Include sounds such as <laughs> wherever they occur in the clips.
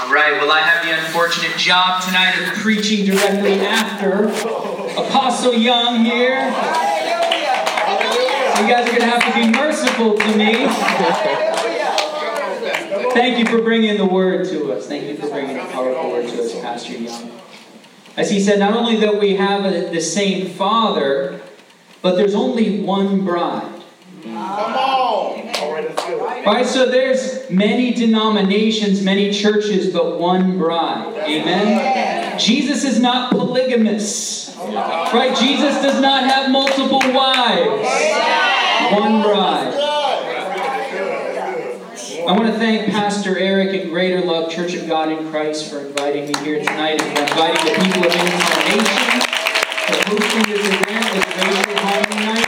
All right, well, I have the unfortunate job tonight of preaching directly after Apostle Young here. So you guys are going to have to be merciful to me. Thank you for bringing the word to us. Thank you for bringing a powerful word to us, Pastor Young. As he said, not only that we have a, the same Father, but there's only one bride. Come on. Right, so there's many denominations, many churches, but one bride. Amen. Jesus is not polygamous. Right? Jesus does not have multiple wives. One bride. I want to thank Pastor Eric and Greater Love Church of God in Christ for inviting me here tonight and for inviting the people of Incarnation for hosting this event at Greater Home tonight.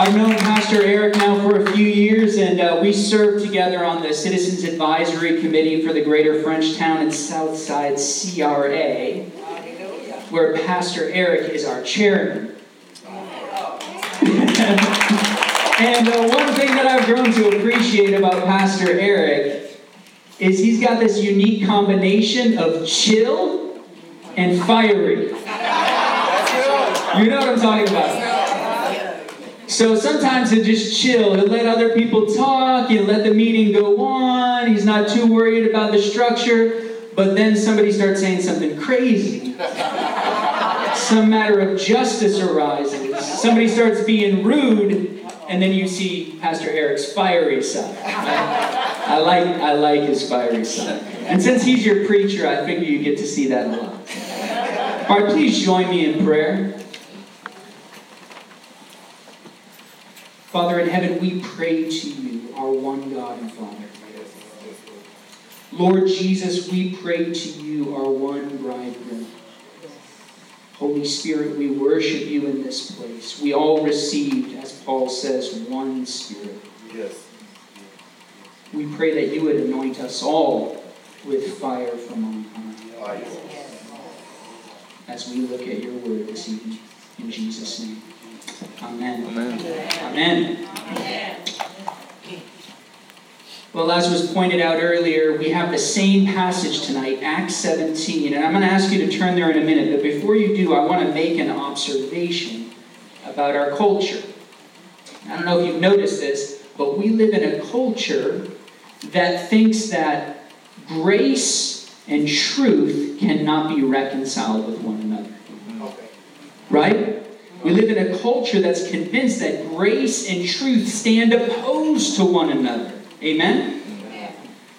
I've known Pastor Eric now for a few years, and uh, we serve together on the Citizens Advisory Committee for the Greater Frenchtown and Southside CRA, where Pastor Eric is our chairman. <laughs> and uh, one thing that I've grown to appreciate about Pastor Eric is he's got this unique combination of chill and fiery. You know what I'm talking about. So sometimes he'll just chill. He'll let other people talk. He'll let the meeting go on. He's not too worried about the structure. But then somebody starts saying something crazy. Some matter of justice arises. Somebody starts being rude, and then you see Pastor Eric's fiery side. I like, I like his fiery side. And since he's your preacher, I figure you get to see that a lot. All right, please join me in prayer. Father in heaven, we pray to you, our one God and Father. Lord Jesus, we pray to you, our one bridegroom. Holy Spirit, we worship you in this place. We all received, as Paul says, one Spirit. Yes. We pray that you would anoint us all with fire from on high as we look at your word this evening. In Jesus' name. Amen. Amen. Amen. Well, as was pointed out earlier, we have the same passage tonight, Acts 17. And I'm going to ask you to turn there in a minute. But before you do, I want to make an observation about our culture. I don't know if you've noticed this, but we live in a culture that thinks that grace and truth cannot be reconciled with one another. Okay. Right? We live in a culture that's convinced that grace and truth stand opposed to one another. Amen?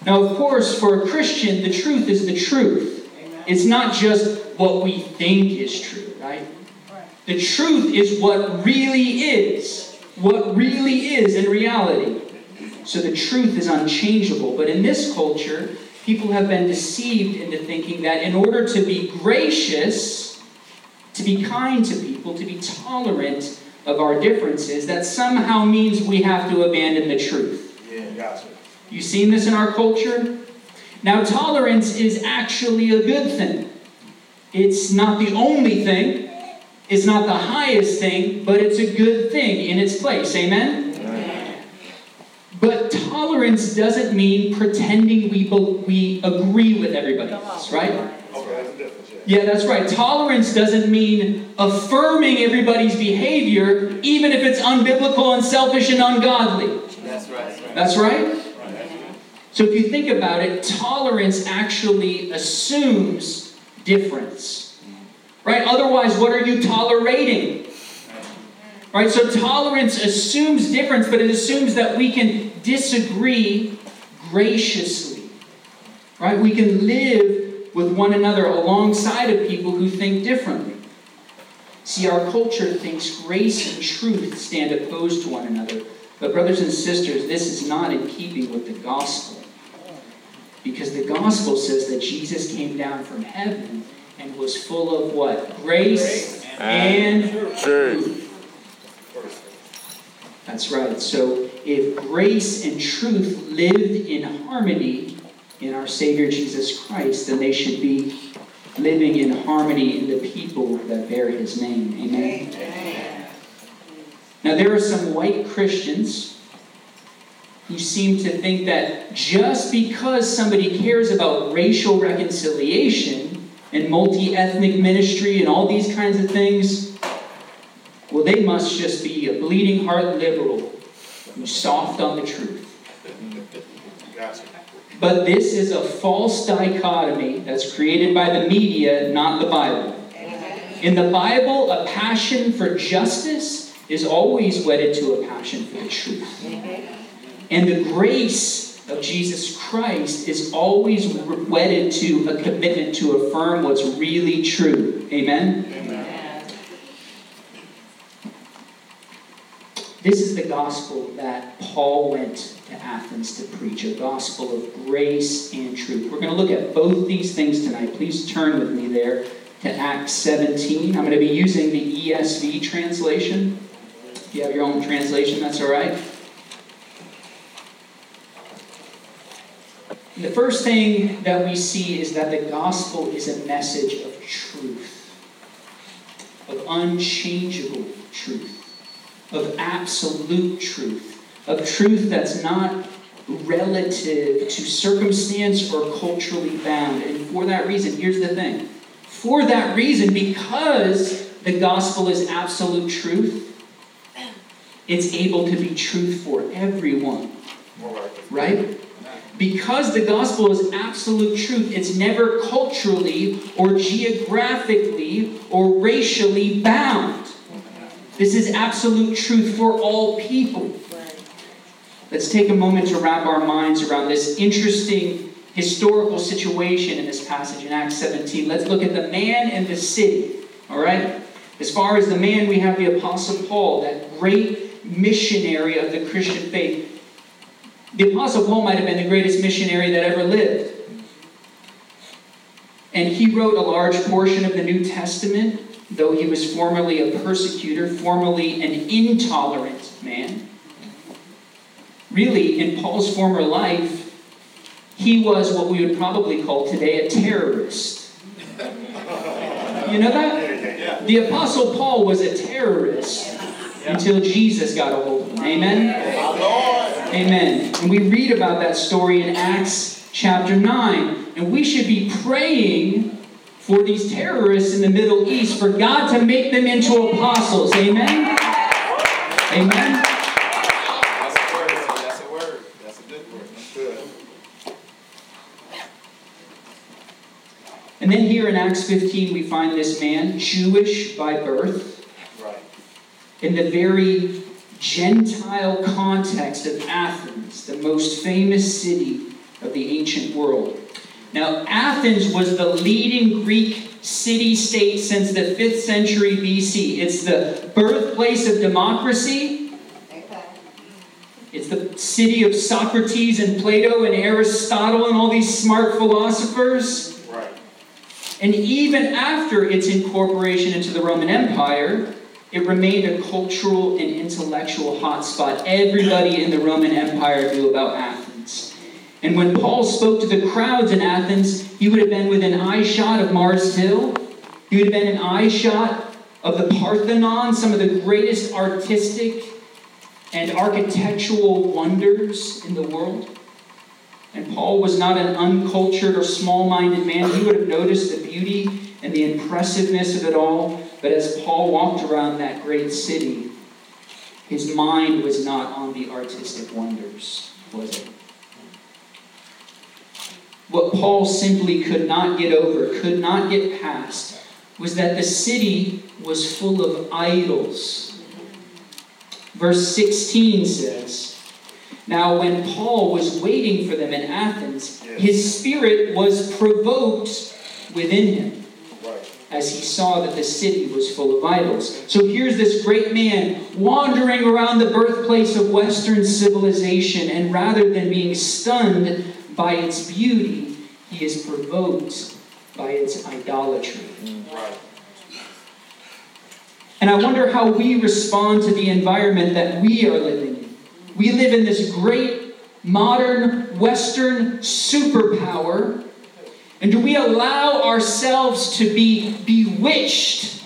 Now, of course, for a Christian, the truth is the truth. It's not just what we think is true, right? The truth is what really is. What really is in reality. So the truth is unchangeable. But in this culture, people have been deceived into thinking that in order to be gracious, be kind to people, to be tolerant of our differences, that somehow means we have to abandon the truth. Yeah, gotcha. You seen this in our culture? Now, tolerance is actually a good thing. It's not the only thing, it's not the highest thing, but it's a good thing in its place. Amen? But tolerance doesn't mean pretending we, be- we agree with everybody else, right? Okay, that's a difference. Yeah. That's right. Tolerance doesn't mean affirming everybody's behavior, even if it's unbiblical and selfish and ungodly. That's right. That's right? So if you think about it, tolerance actually assumes difference. Right? Otherwise, what are you tolerating? Right? So tolerance assumes difference, but it assumes that we can disagree graciously. Right? We can live with one another alongside of people who think differently. See, our culture thinks grace and truth stand opposed to one another. But, brothers and sisters, this is not in keeping with the gospel. Because the gospel says that Jesus came down from heaven and was full of what? Grace and truth. That's right. So, if grace and truth lived in harmony in our Savior Jesus Christ, then they should be living in harmony in the people that bear his name. Amen. Now, there are some white Christians who seem to think that just because somebody cares about racial reconciliation and multi ethnic ministry and all these kinds of things, well, they must just be a bleeding heart liberal who's soft on the truth. But this is a false dichotomy that's created by the media, not the Bible. In the Bible, a passion for justice is always wedded to a passion for the truth. And the grace of Jesus Christ is always wedded to a commitment to affirm what's really true. Amen? Amen. This is the gospel that Paul went to Athens to preach a gospel of grace and truth. We're going to look at both these things tonight. Please turn with me there to Acts 17. I'm going to be using the ESV translation. If you have your own translation, that's all right. The first thing that we see is that the gospel is a message of truth, of unchangeable truth, of absolute truth, of truth that's not relative to circumstance or culturally bound. And for that reason, here's the thing for that reason, because the gospel is absolute truth, it's able to be truth for everyone. Right? Because the gospel is absolute truth, it's never culturally or geographically or racially bound. This is absolute truth for all people. Let's take a moment to wrap our minds around this interesting historical situation in this passage in Acts 17. Let's look at the man and the city. All right? As far as the man, we have the Apostle Paul, that great missionary of the Christian faith. The Apostle Paul might have been the greatest missionary that ever lived. And he wrote a large portion of the New Testament, though he was formerly a persecutor, formerly an intolerant man. Really, in Paul's former life, he was what we would probably call today a terrorist. You know that? The Apostle Paul was a terrorist until Jesus got a hold of him. Amen? Amen. And we read about that story in Acts chapter 9. And we should be praying for these terrorists in the Middle East for God to make them into apostles. Amen? Amen? That's a word. That's a word. That's a good word. Good. And then here in Acts 15, we find this man, Jewish by birth, Right. in the very Gentile context of Athens, the most famous city of the ancient world. Now, Athens was the leading Greek city state since the 5th century BC. It's the birthplace of democracy. It's the city of Socrates and Plato and Aristotle and all these smart philosophers. And even after its incorporation into the Roman Empire, it remained a cultural and intellectual hotspot. Everybody in the Roman Empire knew about Athens. And when Paul spoke to the crowds in Athens, he would have been within eye shot of Mars Hill. He would have been an eye shot of the Parthenon, some of the greatest artistic and architectural wonders in the world. And Paul was not an uncultured or small minded man. He would have noticed the beauty and the impressiveness of it all. But as Paul walked around that great city, his mind was not on the artistic wonders, was it? What Paul simply could not get over, could not get past, was that the city was full of idols. Verse 16 says, Now when Paul was waiting for them in Athens, his spirit was provoked within him Right. as he saw that the city was full of idols. So here's this great man wandering around the birthplace of Western civilization, and rather than being stunned by its beauty, he is provoked by its idolatry. Right. And I wonder how we respond to the environment that we are living in. We live in this great modern Western superpower. And do we allow ourselves to be bewitched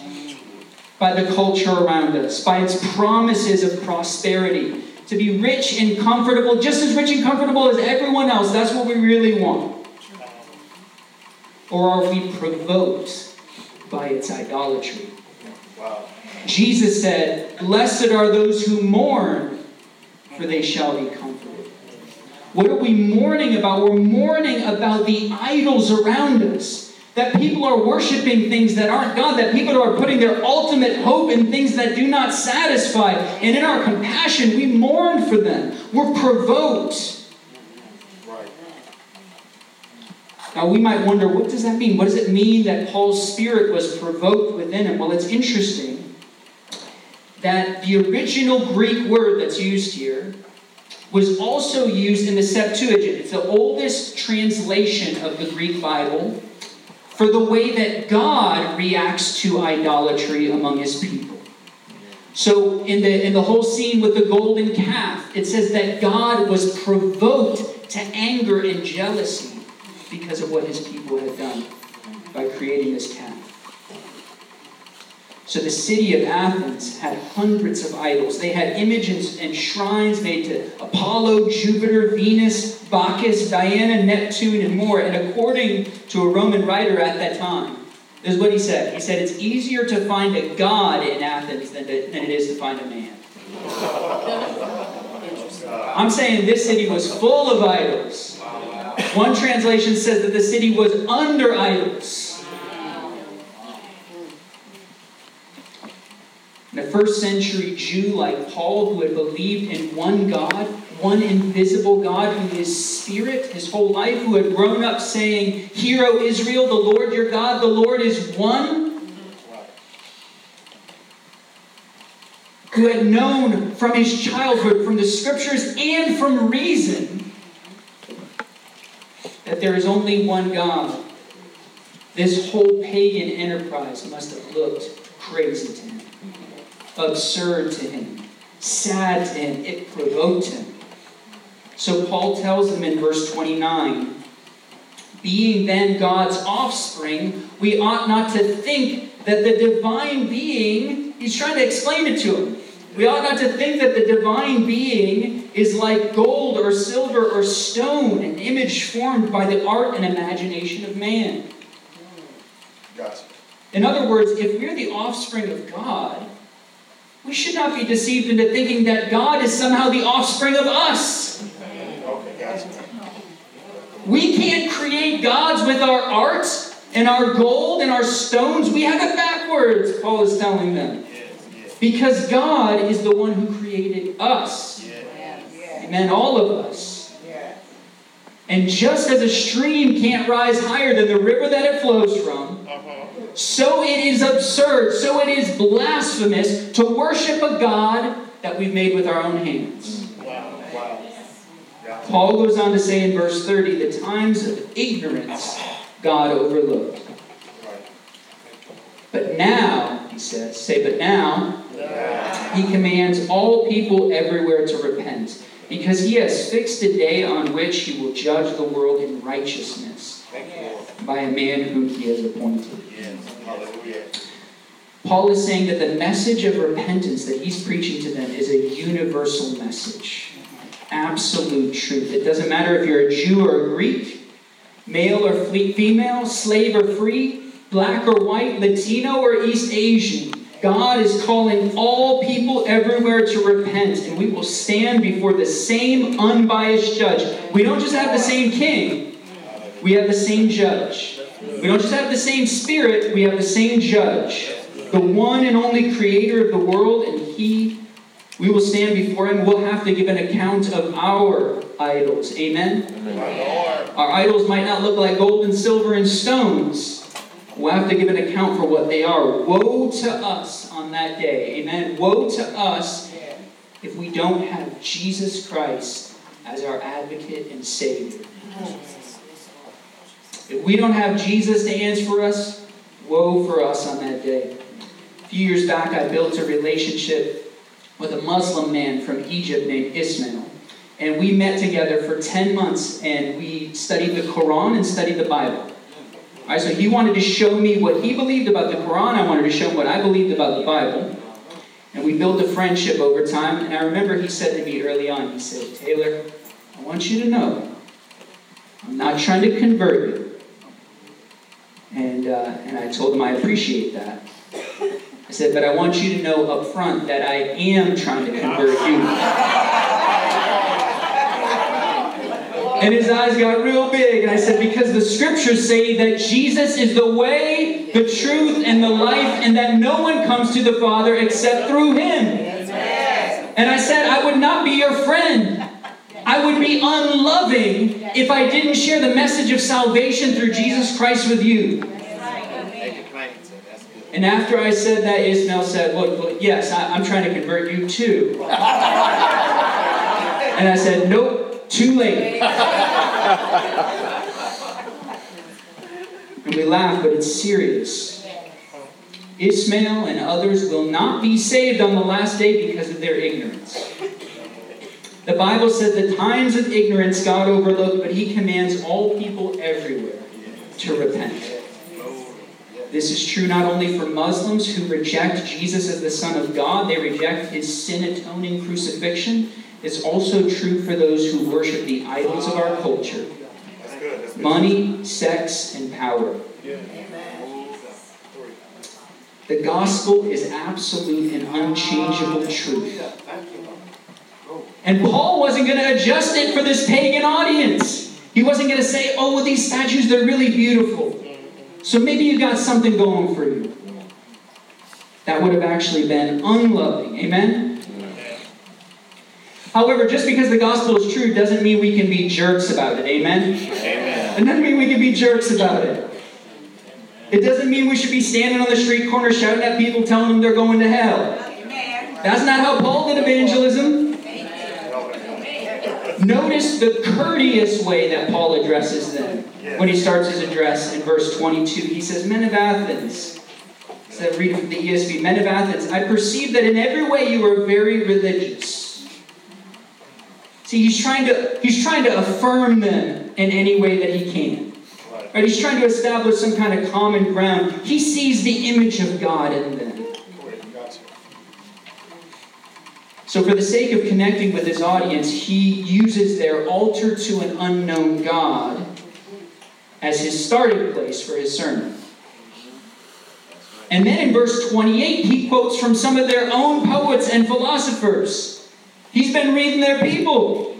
by the culture around us, by its promises of prosperity, to be rich and comfortable, just as rich and comfortable as everyone else. That's what we really want. Or are we provoked by its idolatry? Wow. Jesus said, Blessed are those who mourn, for they shall be comforted. What are we mourning about? We're mourning about the idols around us. That people are worshiping things that aren't God, that people are putting their ultimate hope in things that do not satisfy. And in our compassion, we mourn for them. We're provoked. Now, we might wonder, what does that mean? What does it mean that Paul's spirit was provoked within him? Well, it's interesting that the original Greek word that's used here was also used in the Septuagint. It's the oldest translation of the Greek Bible for the way that God reacts to idolatry among his people. So in the in the whole scene with the golden calf, it says that God was provoked to anger and jealousy because of what his people had done by creating this calf. So the city of Athens had hundreds of idols. They had images and shrines made to Apollo, Jupiter, Venus, Bacchus, Diana, Neptune, and more. And according to a Roman writer at that time, this is what he said. He said, It's easier to find a god in Athens than, to, than it is to find a man. I'm saying this city was full of idols. One translation says that the city was under idols. And a first century Jew like Paul, who had believed in one God, one invisible God who is spirit his whole life, who had grown up saying, Hear, O Israel, the Lord your God, the Lord is one, who had known from his childhood, from the scriptures, and from reason, that there is only one God. This whole pagan enterprise must have looked crazy to him absurd to him, sad to him. It provoked him. So Paul tells them in verse 29 Being then God's offspring, we ought not to think that the divine being, he's trying to explain it to him. We ought not to think that the divine being is like gold or silver or stone, an image formed by the art and imagination of man. In other words, if we're the offspring of God, we should not be deceived into thinking that God is somehow the offspring of us. We can't create gods with our art and our gold and our stones. We have it backwards, Paul is telling them. Because God is the one who created us. Amen. All of us. And just as a stream can't rise higher than the river that it flows from. So it is absurd, so it is blasphemous to worship a God that we've made with our own hands. Wow, wow. Gotcha. Paul goes on to say in verse 30 the times of ignorance God overlooked. But now, he says, say, but now, Yeah. he commands all people everywhere to repent, because he has fixed a day on which he will judge the world in righteousness Thank you, Lord. By a man whom he has appointed. Yes. Paul is saying that the message of repentance that he's preaching to them is a universal message. Absolute truth. It doesn't matter if you're a Jew or a Greek, male or female, slave or free, black or white, Latino or East Asian. God is calling all people everywhere to repent, and we will stand before the same unbiased judge. We don't just have the same king, we have the same judge. We don't just have the same spirit, we have the same judge. The one and only creator of the world, and he, we will stand before him. We'll have to give an account of our idols. Amen? Our idols might not look like gold and silver and stones. We'll have to give an account for what they are. Woe to us on that day. Amen. Woe to us if we don't have Jesus Christ as our advocate and Savior. If we don't have Jesus to answer for us, woe for us on that day. A few years back, I built a relationship with a Muslim man from Egypt named Ismail. And we met together for 10 months and we studied the Quran and studied the Bible. All right, so he wanted to show me what he believed about the Quran. I wanted to show him what I believed about the Bible. And we built a friendship over time. And I remember he said to me early on, he said, Taylor, I want you to know, I'm not trying to convert you. And, uh, and I told him I appreciate that. I said, but I want you to know up front that I am trying to convert you. And his eyes got real big, and I said, Because the scriptures say that Jesus is the way, the truth, and the life, and that no one comes to the Father except through him. And I said, I would not be your friend. I would be unloving if I didn't share the message of salvation through Jesus Christ with you. And after I said that, Ismail said, Look, look yes, I, I'm trying to convert you too. And I said, Nope, too late. And we laugh, but it's serious. Ismail and others will not be saved on the last day because of their ignorance. The Bible says the times of ignorance God overlooked, but He commands all people everywhere to repent. This is true not only for Muslims who reject Jesus as the Son of God, they reject His sin atoning crucifixion. It's also true for those who worship the idols of our culture money, sex, and power. The gospel is absolute and unchangeable truth. And Paul wasn't going to adjust it for this pagan audience. He wasn't going to say, oh, well, these statues, they're really beautiful. So maybe you've got something going for you. That would have actually been unloving. Amen? However, just because the gospel is true doesn't mean we can be jerks about it. Amen? Amen. It doesn't mean we can be jerks about it. It doesn't mean we should be standing on the street corner shouting at people telling them they're going to hell. That's not how Paul did evangelism. Notice the courteous way that Paul addresses them when he starts his address in verse 22. He says, Men of Athens, so read from the ESV, Men of Athens, I perceive that in every way you are very religious. See, he's trying to he's trying to affirm them in any way that he can. Right? He's trying to establish some kind of common ground. He sees the image of God in them. So, for the sake of connecting with his audience, he uses their altar to an unknown God as his starting place for his sermon. And then in verse 28, he quotes from some of their own poets and philosophers. He's been reading their people.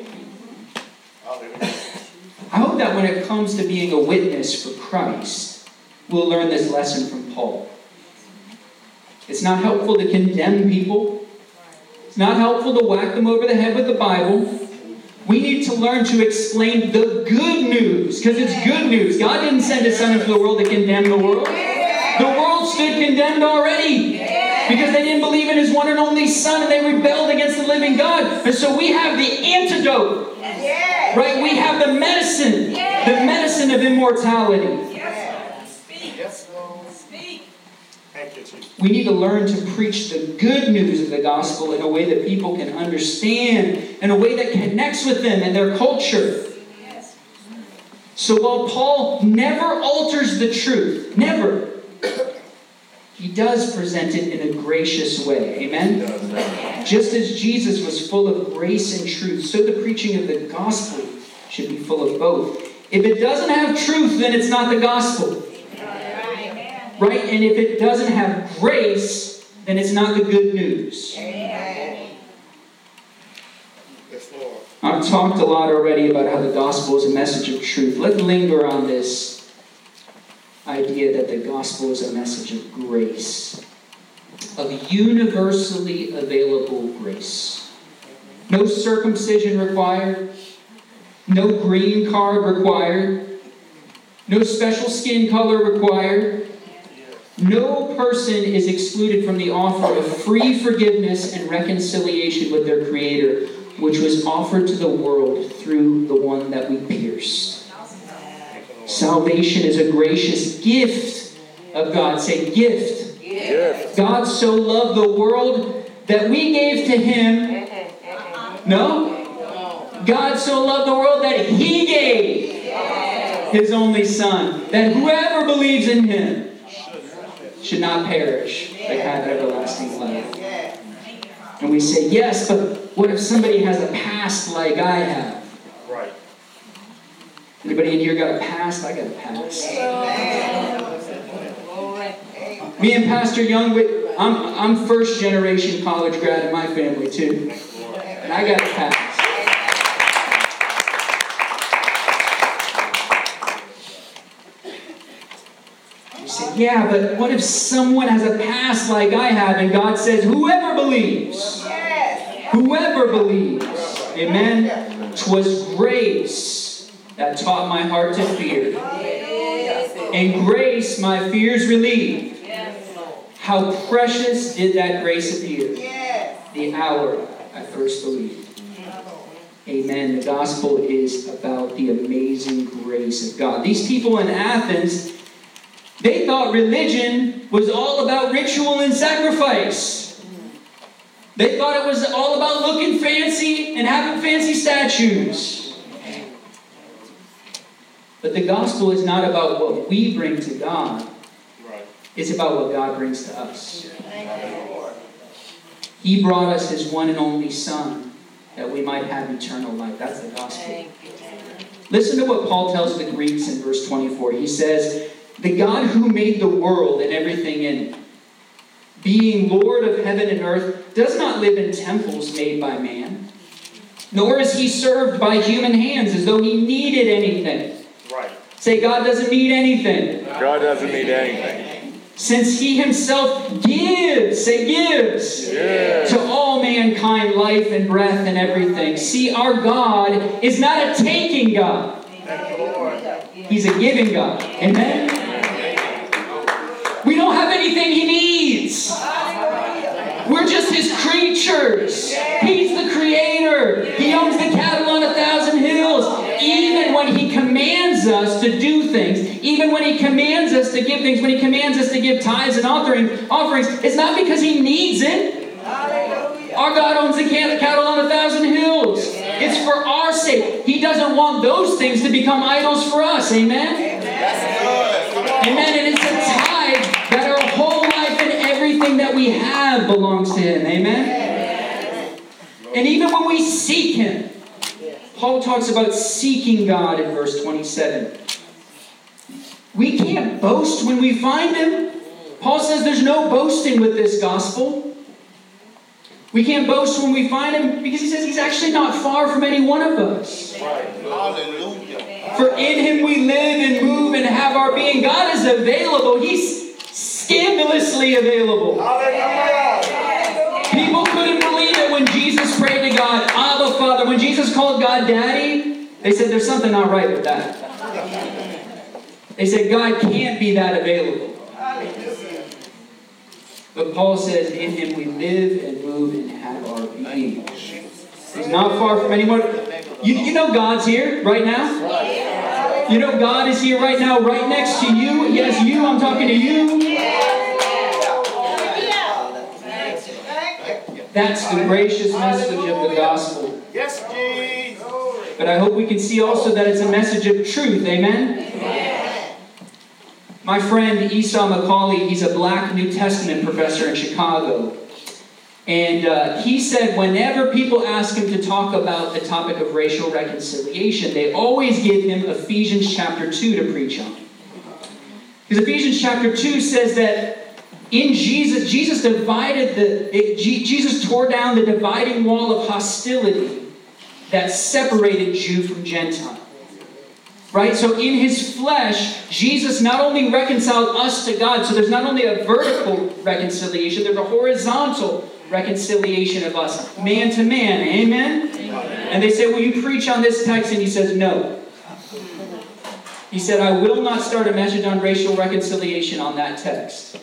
I hope that when it comes to being a witness for Christ, we'll learn this lesson from Paul. It's not helpful to condemn people. It's not helpful to whack them over the head with the Bible. We need to learn to explain the good news, because it's good news. God didn't send His Son into the world to condemn the world. The world stood condemned already because they didn't believe in His one and only Son and they rebelled against the living God. And so we have the antidote, right? We have the medicine, the medicine of immortality. Yes, Lord. Thank you, Jesus. We need to learn to preach the good news of the gospel in a way that people can understand, in a way that connects with them and their culture. So while Paul never alters the truth, never, he does present it in a gracious way. Amen? Just as Jesus was full of grace and truth, so the preaching of the gospel should be full of both. If it doesn't have truth, then it's not the gospel. Right? And if it doesn't have grace, then it's not the good news. I've talked a lot already about how the gospel is a message of truth. Let's linger on this idea that the gospel is a message of grace, of universally available grace. No circumcision required, no green card required, no special skin color required. No person is excluded from the offer of free forgiveness and reconciliation with their Creator, which was offered to the world through the one that we pierced. Salvation is a gracious gift of God. Say, gift. God so loved the world that we gave to Him. No? God so loved the world that He gave His only Son, that whoever believes in Him should not perish, but have everlasting life. And we say, yes, but what if somebody has a past like I have? Right. Anybody in here got a past? I got a past. Me and Pastor Young, I'm, I'm first generation college grad in my family too. And I got a past. Yeah, but what if someone has a past like I have and God says, whoever believes, whoever believes, amen? Twas grace that taught my heart to fear. And grace my fears relieved. How precious did that grace appear the hour I first believed. Amen. The gospel is about the amazing grace of God. These people in Athens, they thought religion was all about ritual and sacrifice. They thought it was all about looking fancy and having fancy statues. But the gospel is not about what we bring to God, it's about what God brings to us. He brought us His one and only Son that we might have eternal life. That's the gospel. Listen to what Paul tells the Greeks in verse 24. He says, The God who made the world and everything in it, being Lord of heaven and earth, does not live in temples made by man, nor is he served by human hands as though he needed anything. Right. Say, God doesn't need anything. God doesn't need anything. Since he himself gives, say gives, Yeah. to all mankind life and breath and everything. See, our God is not a taking God, Thank you, Lord. he's a giving God. Amen? We don't have anything he needs. We're just his creatures. He's the creator. He owns the cattle on a thousand hills. Even when he commands us to do things, even when he commands us to give things, when he commands us to give tithes and offering, offerings, it's not because he needs it. Our God owns the cat- cattle on a thousand hills. It's for our sake. He doesn't want those things to become idols for us. Amen? Amen. Everything that we have belongs to Him. Amen? And even when we seek Him, Paul talks about seeking God in verse 27. We can't boast when we find Him. Paul says there's no boasting with this gospel. We can't boast when we find Him because he says He's actually not far from any one of us. Hallelujah. For in him we live and move and have our being. God is available. He's scandalously available. People couldn't believe it when Jesus prayed to God, Abba Father. When Jesus called God Daddy, they said there's something not right with that. They said God can't be that available. But Paul says, in him we live and move and have our being. He's not far from anyone. You, you know God's here right now? You know God is here right now, right next to you. Yes, you, I'm talking to you. That's the gracious message of the gospel. Yes, Jesus. But I hope we can see also that it's a message of truth. Amen? Amen. My friend Esau McCaulley, he's a black New Testament professor in Chicago. And uh, he said whenever people ask him to talk about the topic of racial reconciliation, they always give him Ephesians chapter 2 to preach on. Because Ephesians chapter 2 says that in Jesus, Jesus divided the, it, Jesus tore down the dividing wall of hostility that separated Jew from Gentile. Right? So in his flesh, Jesus not only reconciled us to God, so there's not only a vertical reconciliation, there's a horizontal reconciliation of us, man to man. Amen? And they say, Will you preach on this text? And he says, No. He said, I will not start a message on racial reconciliation on that text.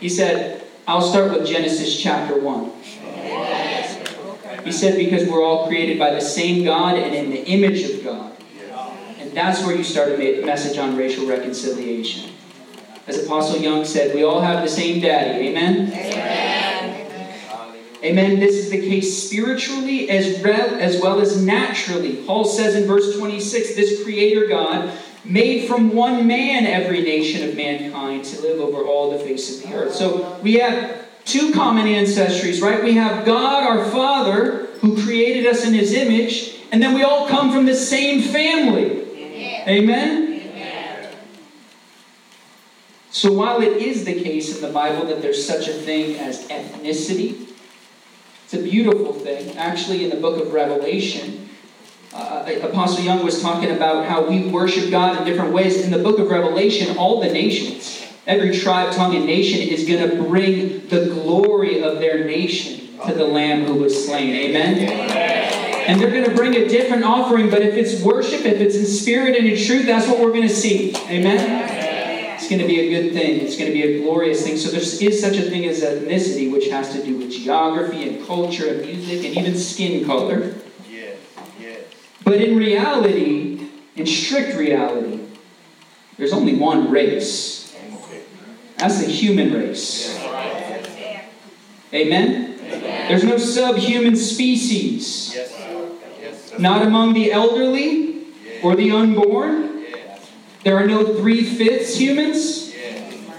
He said, I'll start with Genesis chapter 1. He said, Because we're all created by the same God and in the image of God. And that's where you start a message on racial reconciliation. As Apostle Young said, we all have the same daddy. Amen? Amen. This is the case spiritually as, as well as naturally. Paul says in verse 26 this Creator God made from one man every nation of mankind to live over all the face of the earth. So we have two common ancestries, right? We have God, our Father, who created us in His image, and then we all come from the same family. Amen? So while it is the case in the Bible that there's such a thing as ethnicity, it's a beautiful thing. Actually, in the book of Revelation, uh, Apostle Young was talking about how we worship God in different ways. In the book of Revelation, all the nations, every tribe, tongue, and nation is going to bring the glory of their nation to the Lamb who was slain. Amen? And they're going to bring a different offering, but if it's worship, if it's in spirit and in truth, that's what we're going to see. Amen? It's going to be a good thing. It's going to be a glorious thing. So there is such a thing as ethnicity, which has to do with geography and culture and music and even skin color. But in reality, in strict reality, there's only one race. That's the human race. Amen? There's no subhuman species. Not among the elderly or the unborn. There are no three fifths humans.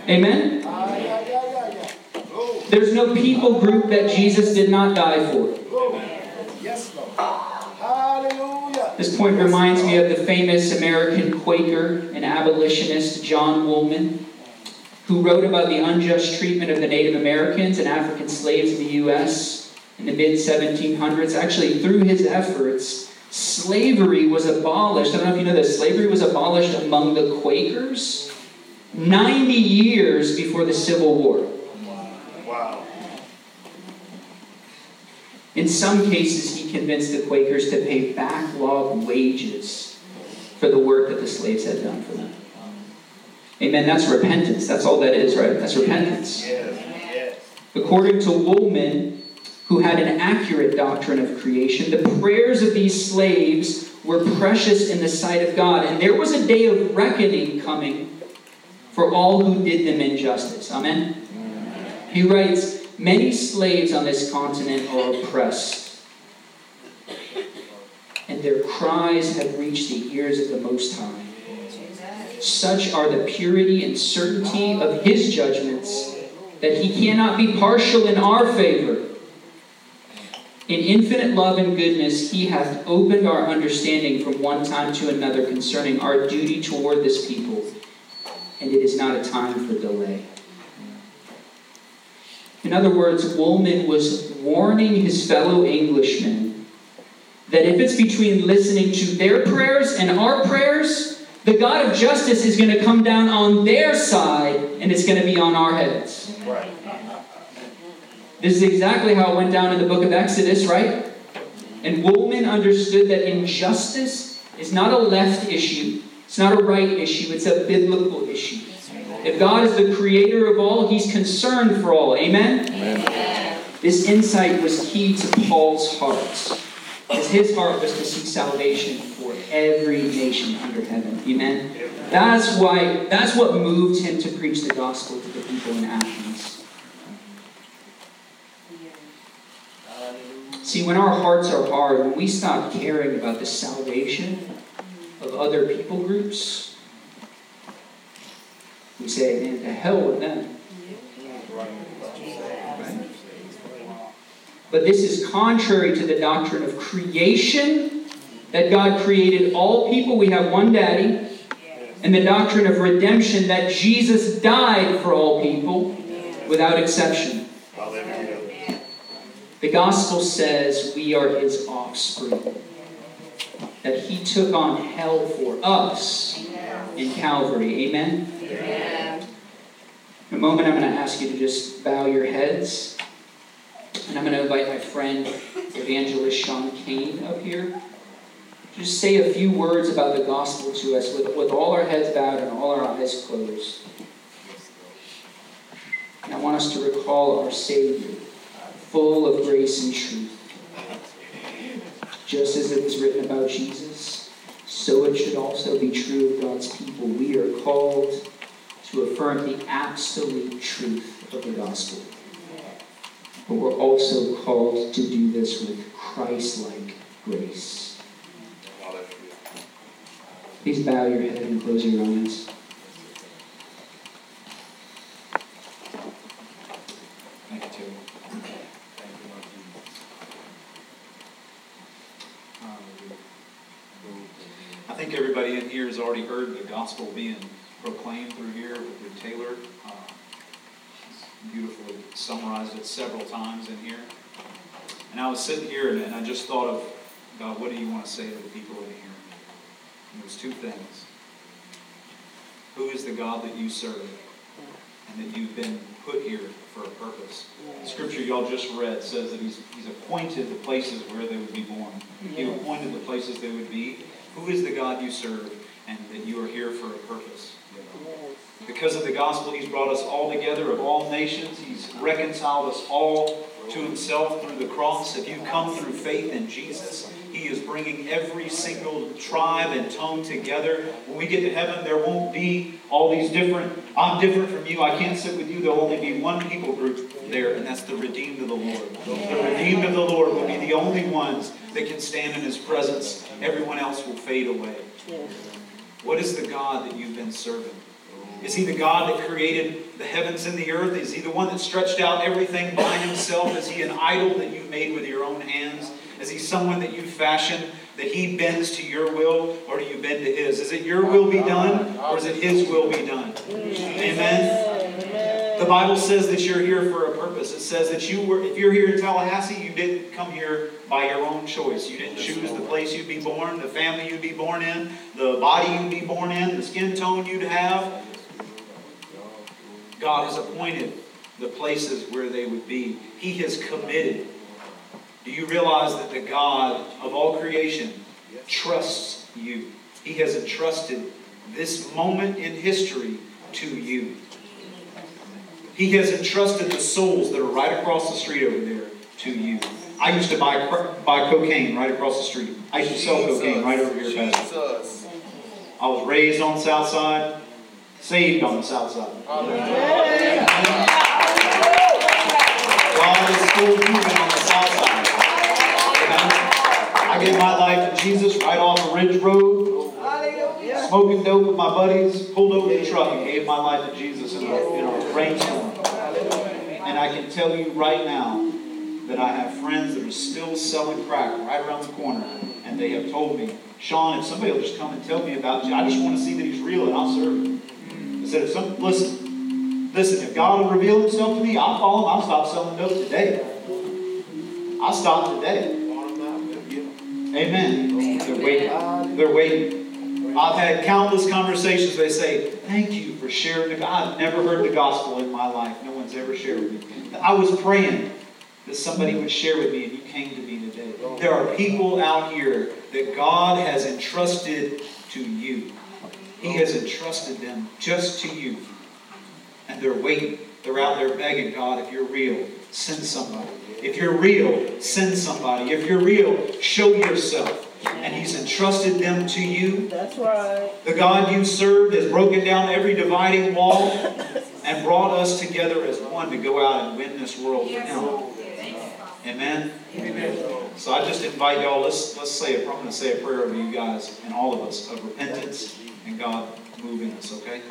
Amen? There's no people group that Jesus did not die for. Yes, Lord. Hallelujah. This point reminds me of the famous American Quaker and abolitionist John Woolman, who wrote about the unjust treatment of the Native Americans and African slaves in the U.S. in the mid 1700s. Actually, through his efforts, slavery was abolished. I don't know if you know this, slavery was abolished among the Quakers 90 years before the Civil War. Wow. In some cases, he convinced the Quakers to pay backlog wages for the work that the slaves had done for them. Amen. That's repentance. That's all that is, right? That's repentance. According to Woolman, who had an accurate doctrine of creation, the prayers of these slaves were precious in the sight of God, and there was a day of reckoning coming for all who did them injustice. Amen. He writes, Many slaves on this continent are oppressed, and their cries have reached the ears of the Most High. Such are the purity and certainty of His judgments that He cannot be partial in our favor. In infinite love and goodness, He hath opened our understanding from one time to another concerning our duty toward this people, and it is not a time for delay. In other words, Woolman was warning his fellow Englishmen that if it's between listening to their prayers and our prayers, the God of justice is going to come down on their side and it's going to be on our heads. Right. This is exactly how it went down in the book of Exodus, right? And Woolman understood that injustice is not a left issue, it's not a right issue, it's a biblical issue. If God is the creator of all, he's concerned for all. Amen? This insight was key to Paul's heart, as his heart was to seek salvation for every nation under heaven. Amen? That's why, that's what moved him to preach the gospel to the people in Athens. See, when our hearts are hard, when we stop caring about the salvation of other people groups, we say, man, to hell with them. Right? But this is contrary to the doctrine of creation, that God created all people. We have one daddy. And the doctrine of redemption, that Jesus died for all people without exception. The gospel says we are his offspring. That he took on hell for us in Calvary. Amen? In a moment, I'm going to ask you to just bow your heads. And I'm going to invite my friend, evangelist Sean Kane, up here. Just say a few words about the gospel to us with, with all our heads bowed and all our eyes closed. And I want us to recall our Savior, full of grace and truth. Just as it was written about Jesus, so it should also be true of God's people. We are called to affirm the absolute truth of the gospel. But we're also called to do this with Christ like grace. Please bow your head and close your eyes. Thank you, too. Gospel being proclaimed through here with Taylor. Uh, beautifully summarized it several times in here. And I was sitting here and, and I just thought of, God, what do you want to say to the people in here? And there's two things. Who is the God that you serve? And that you've been put here for a purpose. The scripture y'all just read says that he's, he's appointed the places where they would be born. He appointed the places they would be. Who is the God you serve? And that you are here for a purpose. Because of the gospel, He's brought us all together of all nations. He's reconciled us all to Himself through the cross. If you come through faith in Jesus, He is bringing every single tribe and tongue together. When we get to heaven, there won't be all these different, I'm different from you, I can't sit with you. There'll only be one people group there, and that's the redeemed of the Lord. The redeemed of the Lord will be the only ones that can stand in His presence. Everyone else will fade away. What is the God that you've been serving? Is he the God that created the heavens and the earth? Is he the one that stretched out everything by himself? Is he an idol that you made with your own hands? Is he someone that you fashioned that he bends to your will or do you bend to his? Is it your will be done or is it his will be done? Mm. Amen. The Bible says that you're here for a purpose. It says that you were, if you're here in Tallahassee, you didn't come here by your own choice. You didn't choose the place you'd be born, the family you'd be born in, the body you'd be born in, the skin tone you'd have. God has appointed the places where they would be. He has committed. Do you realize that the God of all creation trusts you? He has entrusted this moment in history to you. He has entrusted the souls that are right across the street over there to you. I used to buy, buy cocaine right across the street. I used to sell cocaine right over here, Pastor. Jesus. I was raised on the south side, saved on the south side. God is still moving on the south side. Amen. I gave my life to Jesus right off the Ridge Road, smoking dope with my buddies, pulled over the truck and gave my life to Jesus in a, in a rainstorm. And I can tell you right now that I have friends that are still selling crack right around the corner. And they have told me, Sean, if somebody will just come and tell me about you, I just want to see that he's real and I'll serve him. I said, if some, listen, listen, if God will reveal himself to me, I'll follow him. I'll stop selling dope today. I'll stop today. Amen. They're waiting. They're waiting. I've had countless conversations. They say, Thank you for sharing the gospel. I've never heard the gospel in my life. No one's ever shared with me. I was praying that somebody would share with me, and you came to me today. There are people out here that God has entrusted to you. He has entrusted them just to you. And they're waiting. They're out there begging God, if you're real, send somebody. If you're real, send somebody. If you're real, show yourself. And He's entrusted them to you. That's right. The God you served has broken down every dividing wall and brought us together as one to go out and win this world for Him. Amen. So I just invite y'all. Let's let's say it. I'm going to say a prayer over you guys and all of us of repentance and God moving us. Okay.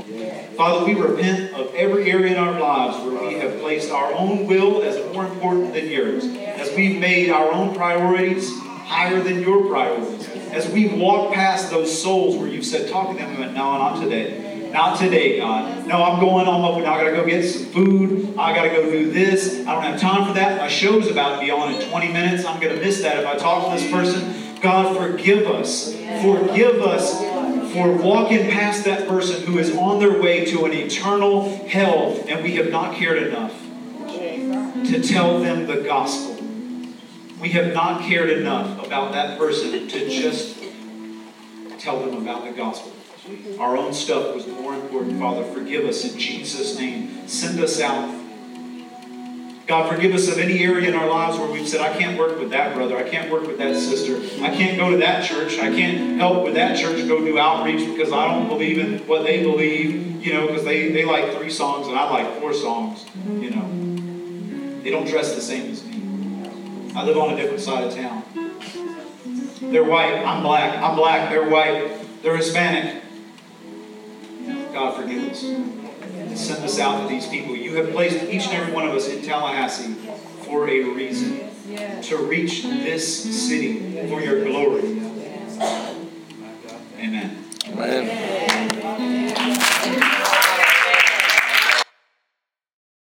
Father, we repent of every area in our lives where we have placed our own will as more important than yours, as we've made our own priorities higher than your priorities, as we've walked past those souls where you've said, "Talk to them," we went, "No, not today." Not today, God. No, I'm going on. I gotta go get some food. I gotta go do this. I don't have time for that. My show's about to be on in 20 minutes. I'm gonna miss that if I talk to this person. God, forgive us. Forgive us for walking past that person who is on their way to an eternal hell, and we have not cared enough to tell them the gospel. We have not cared enough about that person to just tell them about the gospel. Our own stuff was more important. Father, forgive us in Jesus' name. Send us out. God, forgive us of any area in our lives where we've said, I can't work with that brother. I can't work with that sister. I can't go to that church. I can't help with that church go do outreach because I don't believe in what they believe, you know, because they, they like three songs and I like four songs, you know. They don't dress the same as me. I live on a different side of town. They're white, I'm black. I'm black, they're white, they're Hispanic. God forgive us. And send us out to these people. You have placed each and every one of us in Tallahassee for a reason to reach this city for your glory. Amen. Amen.